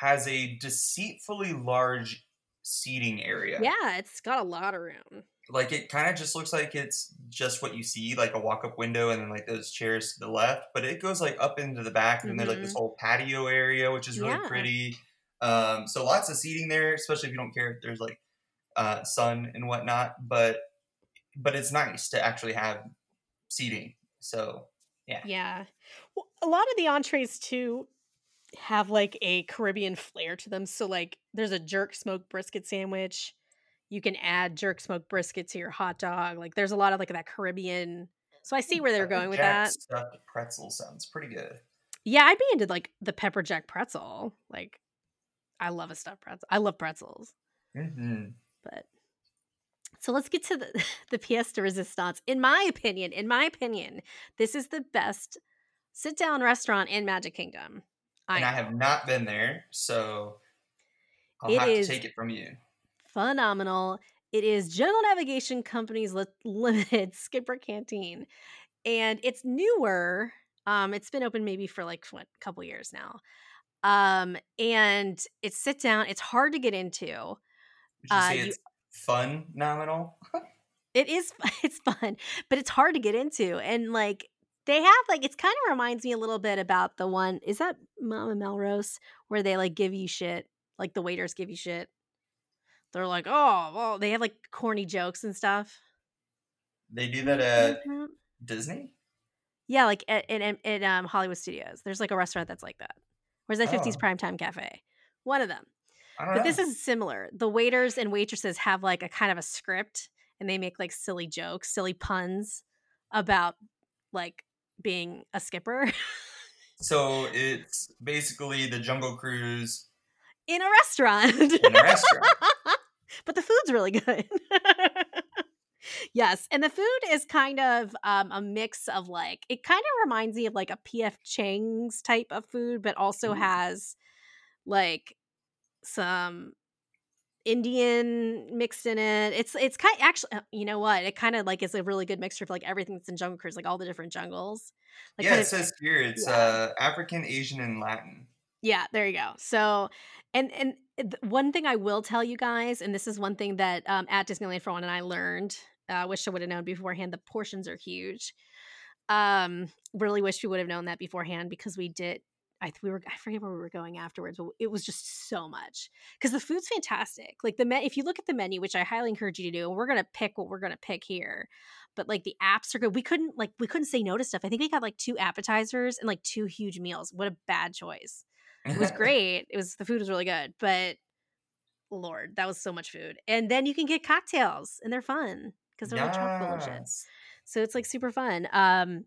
Speaker 3: has a deceitfully large seating area.
Speaker 1: yeah, it's got a lot of room.
Speaker 3: Like it kind of just looks like it's just what you see, like a walk-up window, and then like those chairs to the left. But it goes like up into the back, and then there's like this whole patio area, which is really
Speaker 1: Yeah.
Speaker 3: pretty. Um, so lots of seating there, especially if you don't care if there's like uh, sun and whatnot. But but it's nice to actually have seating. So
Speaker 1: Yeah. Well, a lot of the entrees too have like a Caribbean flair to them. So like there's a jerk smoked brisket sandwich. You can add jerk smoked brisket to your hot dog. Like there's a lot of like that Caribbean. So I see where they're going with that.
Speaker 3: Stuffed pretzel sounds pretty good.
Speaker 1: Yeah, I'd be into like the pepper jack pretzel. Like I love a stuffed pretzel. I love pretzels.
Speaker 3: Mm-hmm.
Speaker 1: But so let's get to the [LAUGHS] the pièce de resistance. In my opinion, in my opinion, this is the best sit down restaurant in Magic Kingdom.
Speaker 3: And I have not been there, so I'll
Speaker 1: It
Speaker 3: have
Speaker 1: is-
Speaker 3: to take it from you.
Speaker 1: Phenomenal. It is General Navigation Company's li- [LAUGHS] limited Skipper Canteen, and it's newer. Um, it's been open maybe for like what a couple years now. Um, and it's sit down. It's hard to get into. Uh, you-
Speaker 3: fun nominal? [LAUGHS]
Speaker 1: It is. [LAUGHS] It's fun, but it's hard to get into. And like they have like it's kind of reminds me a little bit about the one. Is that Mama Melrose where they like give you shit? Like the waiters give you shit. They're like, oh, well, they have like corny jokes and stuff.
Speaker 3: They do that at
Speaker 1: what I'm talking about?
Speaker 3: Disney?
Speaker 1: Yeah, like at, at, at, at, um, Hollywood Studios. There's like a restaurant that's like that. Where's that 50s
Speaker 3: Oh.
Speaker 1: Primetime Cafe? One of them.
Speaker 3: I don't
Speaker 1: But
Speaker 3: know.
Speaker 1: this is similar. The waiters and waitresses have like a kind of a script and they make like silly jokes, silly puns about like being a skipper
Speaker 3: so [LAUGHS] it's basically the Jungle Cruise
Speaker 1: in a restaurant.
Speaker 3: in a restaurant. [LAUGHS]
Speaker 1: but the food's really good. [LAUGHS] yes, and the food is kind of um, a mix of like it kind of reminds me of like a PF Chang's type of food, but also
Speaker 3: Ooh.
Speaker 1: has like some Indian mixed in it. It's it's kind actually uh, you know what it kind of like is a really good mixture of like everything that's in Jungle Cruise, like all the different jungles. Like
Speaker 3: yeah,
Speaker 1: kind
Speaker 3: it
Speaker 1: of-
Speaker 3: says here it's
Speaker 1: yeah.
Speaker 3: uh, African, Asian, and Latin.
Speaker 1: Yeah, there you go. So, and and one thing I will tell you guys, and this is one thing that um, at Disneyland for one, and I learned. I uh, wish I would have known beforehand. The portions are huge. Um, really wish we would have known that beforehand because we did. I we were I forget where we were going afterwards, but it was just so much because the food's fantastic. Like the me- if you look at the menu, which I highly encourage you to do, and we're gonna pick what we're gonna pick here. But like the apps are good. We couldn't like we couldn't say no to stuff. I think we got like two appetizers and like two huge meals. What a bad choice it was [LAUGHS] great. It was the food was really good, but Lord, that was so much food. And then you can get cocktails, and they're fun because they're like chocolate and shit. So it's like super fun. Um,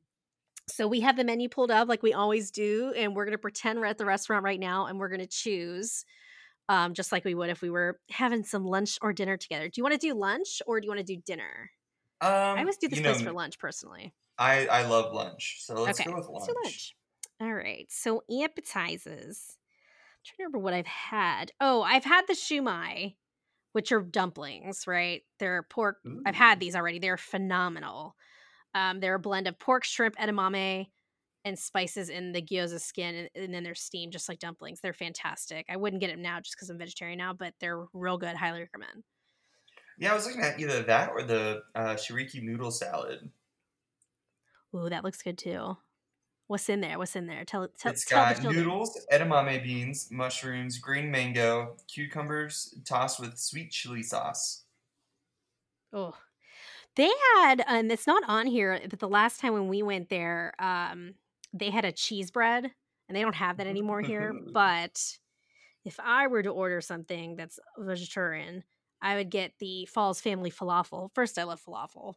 Speaker 1: so we have the menu pulled up like we always do, and we're gonna pretend we're at the restaurant right now, and we're gonna choose. Um, just like we would if we were having some lunch or dinner together. Do you want to do lunch or do you want to do dinner?
Speaker 3: Um,
Speaker 1: I always do this place
Speaker 3: know,
Speaker 1: for lunch personally.
Speaker 3: I, I love lunch, so let's
Speaker 1: okay,
Speaker 3: go with lunch.
Speaker 1: let's do lunch. All right. So appetizers. I'm trying to remember what I've had. Oh, I've had the shumai, which are dumplings, right? They're pork. I've had these already. They're phenomenal. Um, they're a blend of pork, shrimp, edamame, and spices in the gyoza skin, and, and then they're steamed just like dumplings. They're fantastic. I wouldn't get them now just because I'm vegetarian now, but they're real good. Highly recommend.
Speaker 3: Yeah, I was looking at either that or the uh, shiriki noodle salad.
Speaker 1: Ooh, that looks good too. What's in there? What's in there? Tell tell.
Speaker 3: It's
Speaker 1: tell
Speaker 3: got noodles, edamame beans, mushrooms, green mango, cucumbers tossed with sweet chili sauce.
Speaker 1: Oh, they had, and it's not on here, but the last time when we went there, um, they had a cheese bread, and they don't have that anymore here. [LAUGHS] But if I were to order something that's vegetarian, I would get the Falls Family falafel. First, I love falafel.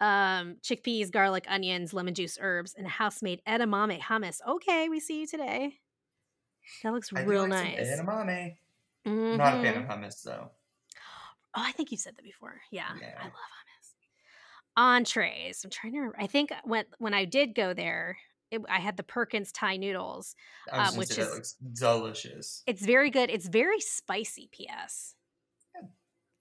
Speaker 1: Um, chickpeas, garlic, onions, lemon juice, herbs, and house-made edamame hummus. Okay, we see you today. That looks
Speaker 3: I
Speaker 1: real
Speaker 3: like some
Speaker 1: nice.
Speaker 3: edamame. Not a fan
Speaker 1: Mhm.
Speaker 3: of hummus though. [GASPS]
Speaker 1: Oh, I think you said that before. Yeah, I love hummus. Entrees. I'm trying to. Remember. I think when when I did go there, it, I had the Perkins Thai noodles. Um, which is-
Speaker 3: that looks delicious.
Speaker 1: It's very good. It's very spicy. P.S.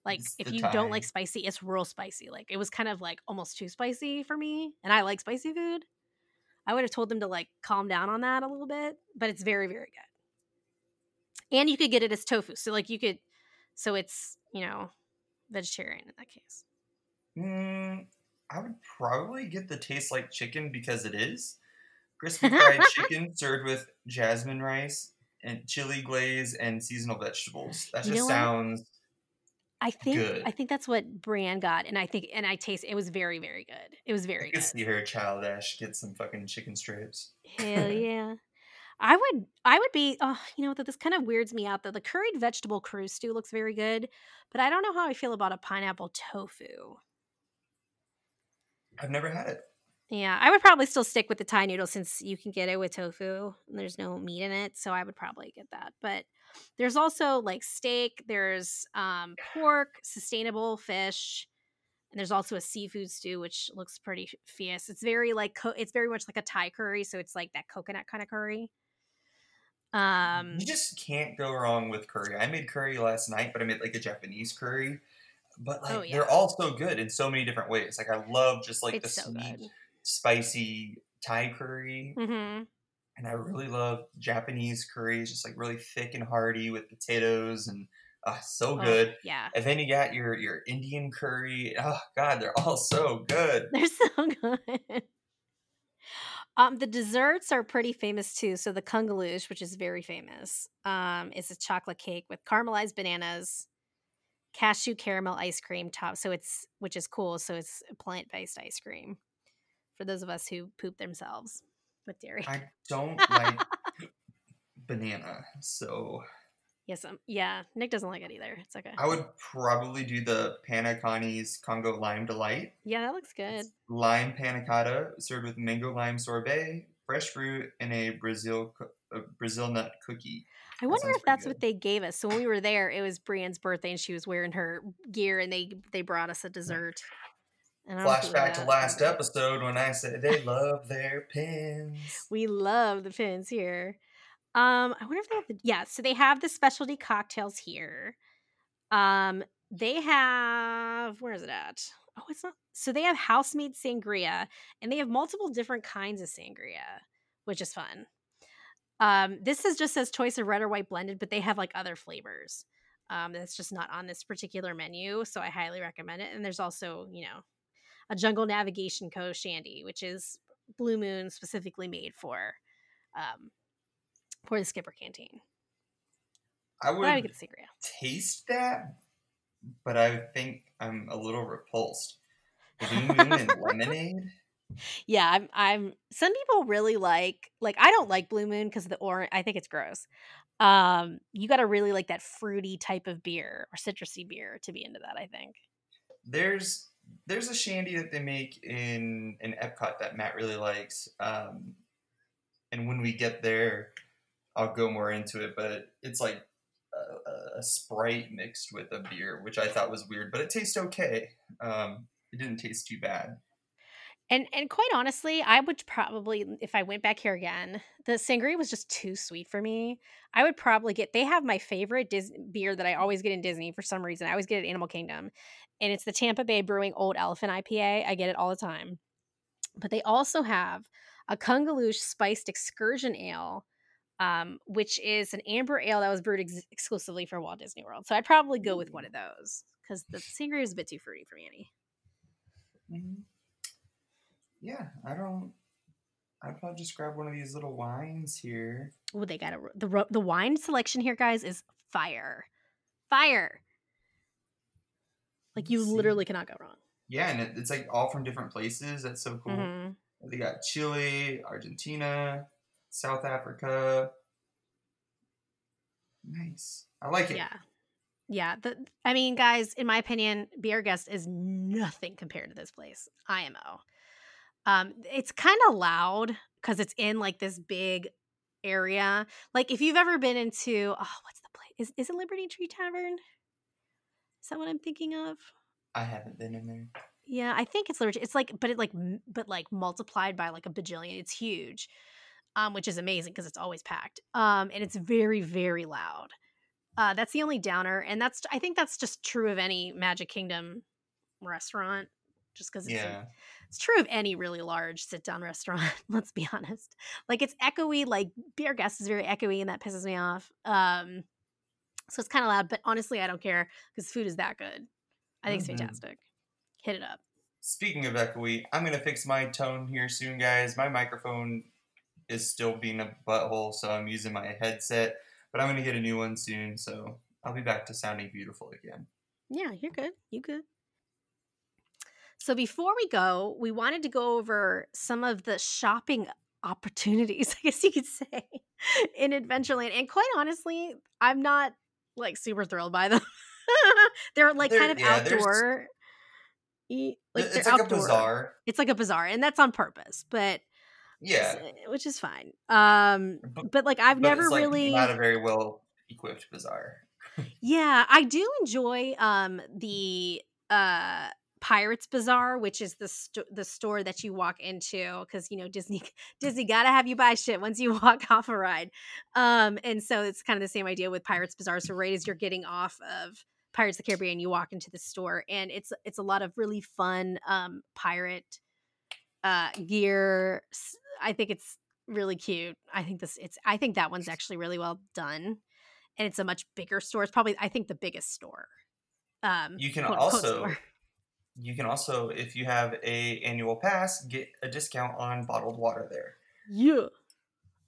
Speaker 1: Like
Speaker 3: it's
Speaker 1: if you don't like spicy, it's real spicy. Like it was kind of like almost too spicy for me, and I like spicy food. I would have told them to like calm down on that a little bit, but it's very very good. And you could get it as tofu, so like you could, so it's you know vegetarian in that case.
Speaker 3: Mm, I would probably get the taste like chicken because it is crispy fried [LAUGHS] chicken served with jasmine rice and chili glaze and seasonal vegetables. That
Speaker 1: You
Speaker 3: just
Speaker 1: know what?
Speaker 3: sounds
Speaker 1: I think
Speaker 3: Good.
Speaker 1: I think that's what Bran got, and I think and I taste it was very very good. It was very.
Speaker 3: I could
Speaker 1: good.
Speaker 3: see her childish get some fucking chicken strips.
Speaker 1: Hell [LAUGHS] yeah. I would I would be oh, you know, that this kind of weirds me out though. The curried vegetable crew stew looks very good, but I don't know how I feel about a pineapple tofu.
Speaker 3: I've never had it.
Speaker 1: Yeah, I would probably still stick with the Thai noodle since you can get it with tofu and there's no meat in it, so I would probably get that. But there's also like steak, there's um pork, sustainable fish, and there's also a seafood stew which looks pretty fierce. It's very like co- it's very much like a Thai curry, so it's like that coconut kind of curry. Um
Speaker 3: You just can't go wrong with curry. I made curry last night, but I made like a Japanese curry. But like
Speaker 1: Oh, yeah.
Speaker 3: they're all so good in so many different ways. Like I love just like
Speaker 1: it's
Speaker 3: the
Speaker 1: so
Speaker 3: sweet,
Speaker 1: good.
Speaker 3: spicy Thai curry.
Speaker 1: hmm
Speaker 3: and I really love Japanese curries, just like really thick and hearty with potatoes and uh, so
Speaker 1: Oh,
Speaker 3: good.
Speaker 1: yeah.
Speaker 3: And then you got your your Indian curry. Oh God, they're all so good. [LAUGHS]
Speaker 1: They're so good. Um, the desserts are pretty famous too. So the kungaloosh, which is very famous, um, is a chocolate cake with caramelized bananas, cashew caramel ice cream top. So it's which is cool. So it's plant based ice cream for those of us who poop themselves with dairy.
Speaker 3: I [LAUGHS] don't like banana, so
Speaker 1: yes, um, yeah. Nick doesn't like it either. It's okay.
Speaker 3: I would probably do the Panacani's Congo Lime Delight.
Speaker 1: yeah, that looks good.
Speaker 3: It's lime panna served with mango lime sorbet, fresh fruit, and a Brazil a Brazil nut cookie.
Speaker 1: I
Speaker 3: That
Speaker 1: wonder if that's
Speaker 3: good.
Speaker 1: what they gave us. So when we were there, it was Brienne's birthday, and she was wearing her gear, and they they brought us a dessert. And
Speaker 3: Flashback to last episode when I said they love their pins.
Speaker 1: We love the pins here. Um, I wonder if they have the yeah. So they have the specialty cocktails here. Um, they have where is it at? Oh, it's not. So they have house made sangria, and they have multiple different kinds of sangria, which is fun. Um, this is just says choice of red or white blended, but they have like other flavors. Um, that's just not on this particular menu, so I highly recommend it. And there's also, you know, a Jungle Navigation Co. Shandy, which is Blue Moon specifically made for, um, for the Skipper Canteen.
Speaker 3: I
Speaker 1: I would the
Speaker 3: taste that, but I think I'm a little repulsed. Blue Moon and [LAUGHS] lemonade.
Speaker 1: Yeah, I'm. I'm. Some people really like. Like, I don't like Blue Moon because the orange. I think it's gross. Um, you got to really like that fruity type of beer or citrusy beer to be into that. I think.
Speaker 3: There's there's a shandy that they make in in Epcot that Matt really likes. Um, and when we get there, I'll go more into it. But it's like a, a- Sprite mixed with a beer, which I thought was weird, but it tastes okay. Um, it didn't taste too bad.
Speaker 1: And and quite honestly, I would probably if I went back here again, the sangria was just too sweet for me. I would probably get. They have my favorite Dis- beer that I always get in Disney for some reason. I always get it at Animal Kingdom, and it's the Tampa Bay Brewing Old Elephant IPA. I get it all the time. But they also have a Kungaloosh spiced excursion ale, um, which is an amber ale that was brewed ex- exclusively for Walt Disney World. So I'd probably go with one of those because the sangria is a bit too fruity for me.
Speaker 3: Yeah, I don't. I'd probably just grab one of these little wines here.
Speaker 1: Oh, they got a the the wine selection here, guys, is fire, fire. Like you literally cannot go wrong.
Speaker 3: Yeah, and it, it's like all from different places. That's so cool.
Speaker 1: Mhm.
Speaker 3: They got Chile, Argentina, South Africa. Nice. I like it.
Speaker 1: Yeah. Yeah. The, I mean, guys, in my opinion, Be Our Guest is nothing compared to this place, IMO. Um, it's kind of loud because it's in like this big area. Like if you've ever been into oh, what's the place? Is is it Liberty Tree Tavern? Is that what I'm thinking of?
Speaker 3: I haven't been in there.
Speaker 1: Yeah, I think it's Liberty. It's like, but it like, but like multiplied by like a bajillion. It's huge, um, which is amazing because it's always packed. Um, and it's very, very loud. Uh, that's the only downer, and that's I think that's just true of any Magic Kingdom restaurant, just because it's
Speaker 3: Yeah.
Speaker 1: it's true of any really large sit down [LAUGHS] restaurant. Let's be honest. Like it's echoey. Like Be Our Guest is very echoey, and that pisses me off. Um, so it's kind of loud, but honestly, I don't care because food is that good. I think
Speaker 3: Mhm.
Speaker 1: it's fantastic. Hit it up.
Speaker 3: Speaking of echoey, I'm gonna fix my tone here soon, guys. My microphone is still being a butthole, so I'm using my headset, but I'm gonna get a new one soon, so I'll be back to sounding beautiful again.
Speaker 1: Yeah, you're good. You good. So before we go, we wanted to go over some of the shopping opportunities, [LAUGHS] I guess you could say, in Adventureland. And quite honestly, I'm not like super thrilled by them. [LAUGHS] they're like
Speaker 3: They're-
Speaker 1: kind of
Speaker 3: yeah,
Speaker 1: outdoor. Like
Speaker 3: it's like
Speaker 1: outdoor.
Speaker 3: a bazaar.
Speaker 1: It's like a bazaar, and that's on purpose, but
Speaker 3: Yeah.
Speaker 1: which is fine. Um,
Speaker 3: But-
Speaker 1: but like I've
Speaker 3: but
Speaker 1: never
Speaker 3: it's, like,
Speaker 1: really
Speaker 3: not a very well equipped bazaar.
Speaker 1: Yeah, I do enjoy um the uh Pirates Bazaar, which is the sto- the store that you walk into because you know Disney Disney gotta have you buy shit once you [LAUGHS] walk off a ride, um and so it's kind of the same idea with Pirates Bazaar. So right as you're getting off of Pirates of the Caribbean, you walk into the store, and it's it's a lot of really fun um pirate uh gear. I think it's really cute. I think this it's I think that one's actually really well done and it's a much bigger store. It's probably I think the biggest store. Um,
Speaker 3: You can also. You can also, if you have a annual pass, get a discount on bottled water there.
Speaker 1: yeah,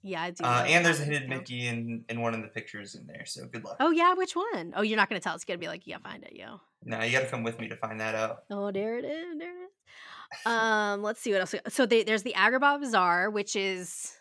Speaker 1: yeah, I do.
Speaker 3: Uh, and there's a hidden
Speaker 1: discount.
Speaker 3: Mickey in, in one of the pictures in there, so good luck.
Speaker 1: Oh yeah, which one? Oh, you're not gonna tell. It's gonna be like, yeah, find it, yo.
Speaker 3: Now you got to come with me to find that out.
Speaker 1: Oh, there it is. There it is. Um, let's see what else. we. So they, there's the Agrabah Bazaar, which is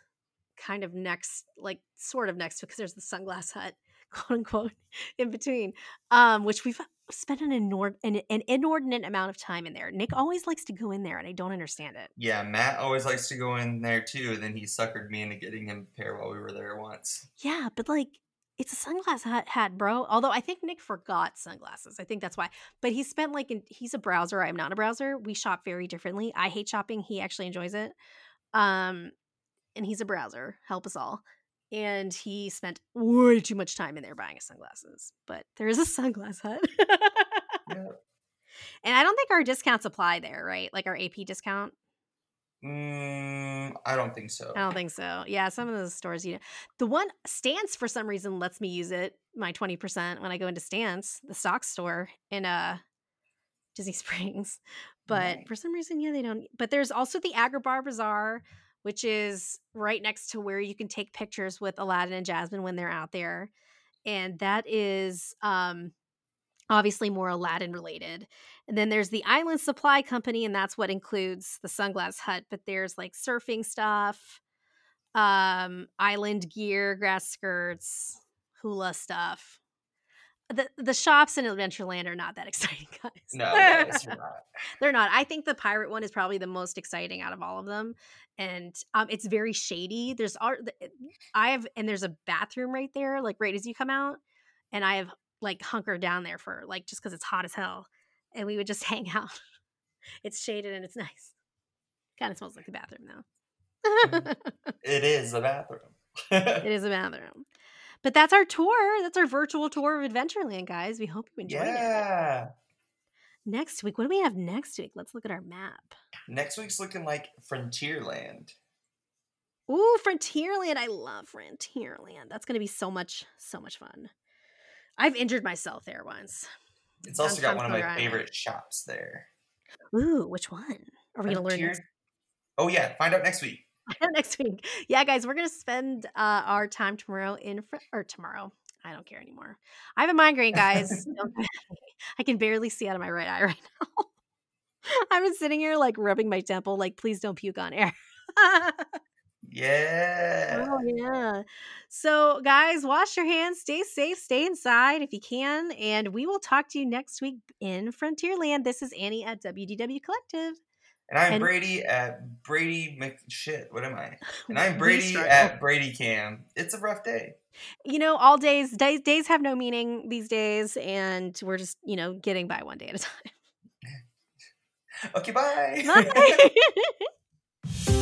Speaker 1: kind of next, like sort of next because there's the Sunglass Hut, [LAUGHS] quote unquote, in between. Um, which we've spent an, inord- an, an inordinate amount of time in there. Nick always likes to go in there, and I don't understand it.
Speaker 3: Yeah, Matt always likes to go in there too. And Then he suckered me into getting him a pair while we were there once.
Speaker 1: Yeah, but like it's a sunglass hat, bro. Although I think Nick forgot sunglasses. I think that's why. But he spent like in, he's a browser. I'm not a browser. We shop very differently. I hate shopping. He actually enjoys it. Um, and he's a browser. Help us all. And he spent way too much time in there buying his sunglasses. But there is a [LAUGHS] sunglass hut.
Speaker 3: Yeah.
Speaker 1: And I don't think our discounts apply there, right? Like our AP discount.
Speaker 3: Mm, I don't think so.
Speaker 1: I don't think so. Yeah, some of those stores, you know, the one Stance for some reason lets me use it my twenty percent when I go into Stance, the stock store in uh Disney [LAUGHS] Springs. But for some reason, yeah, they don't. But there's also the Agrabah Bazaar, which is right next to where you can take pictures with Aladdin and Jasmine when they're out there, and that is um obviously more Aladdin related. And then there's the Island Supply Company, and that's what includes the Sunglass Hut. But there's like surfing stuff, um, island gear, grass skirts, hula stuff. The the shops in Adventureland are not that [LAUGHS] exciting, guys.
Speaker 3: No, guys, [LAUGHS] not.
Speaker 1: They're not. I think the pirate one is probably the most exciting out of all of them, and um, it's very shady. There's all I have, and there's a bathroom right there, like right as you come out, and I have like hunkered down there for like just because it's hot as hell, and we would just [LAUGHS] hang out. It's shaded and it's nice. Kind of smells like the bathroom though.
Speaker 3: It is the bathroom.
Speaker 1: it is a bathroom. But that's our tour. That's our virtual tour of Adventureland, guys. We hope you enjoyed it.
Speaker 3: yeah.
Speaker 1: Next week, what do we have next week? Let's look at our map.
Speaker 3: Next week's looking like Frontierland.
Speaker 1: Ooh, Frontierland. I love Frontierland. That's going to be so much, so much fun. I've injured myself there once.
Speaker 3: It's also
Speaker 1: On
Speaker 3: got one of my
Speaker 1: Conqueror Island.
Speaker 3: favorite shops there.
Speaker 1: Ooh, which one? Are we going to learn next?
Speaker 3: Oh yeah, find out next week. [LAUGHS]
Speaker 1: next week. Yeah, guys, we're gonna spend uh, our time tomorrow in fr- or tomorrow. I don't care anymore. I have a migraine, guys. [LAUGHS] [LAUGHS] I can barely see out of my right eye right now. I've been sitting here like rubbing my temple, like please don't puke on air.
Speaker 3: yeah.
Speaker 1: Oh yeah. So guys, wash your hands, stay safe, stay inside if you can, and we will talk to you next week in Frontierland. This is Annie at WDW Collective.
Speaker 3: And I'm
Speaker 1: And-
Speaker 3: Brady at Brady Mc shit. What am I? And I'm [LAUGHS] Brady at Brady Cam. It's a rough day.
Speaker 1: You know, all days, days, days have no meaning these days, and we're just, you know, getting by one day at a time. [LAUGHS]
Speaker 3: Okay, bye.
Speaker 1: Bye. [LAUGHS]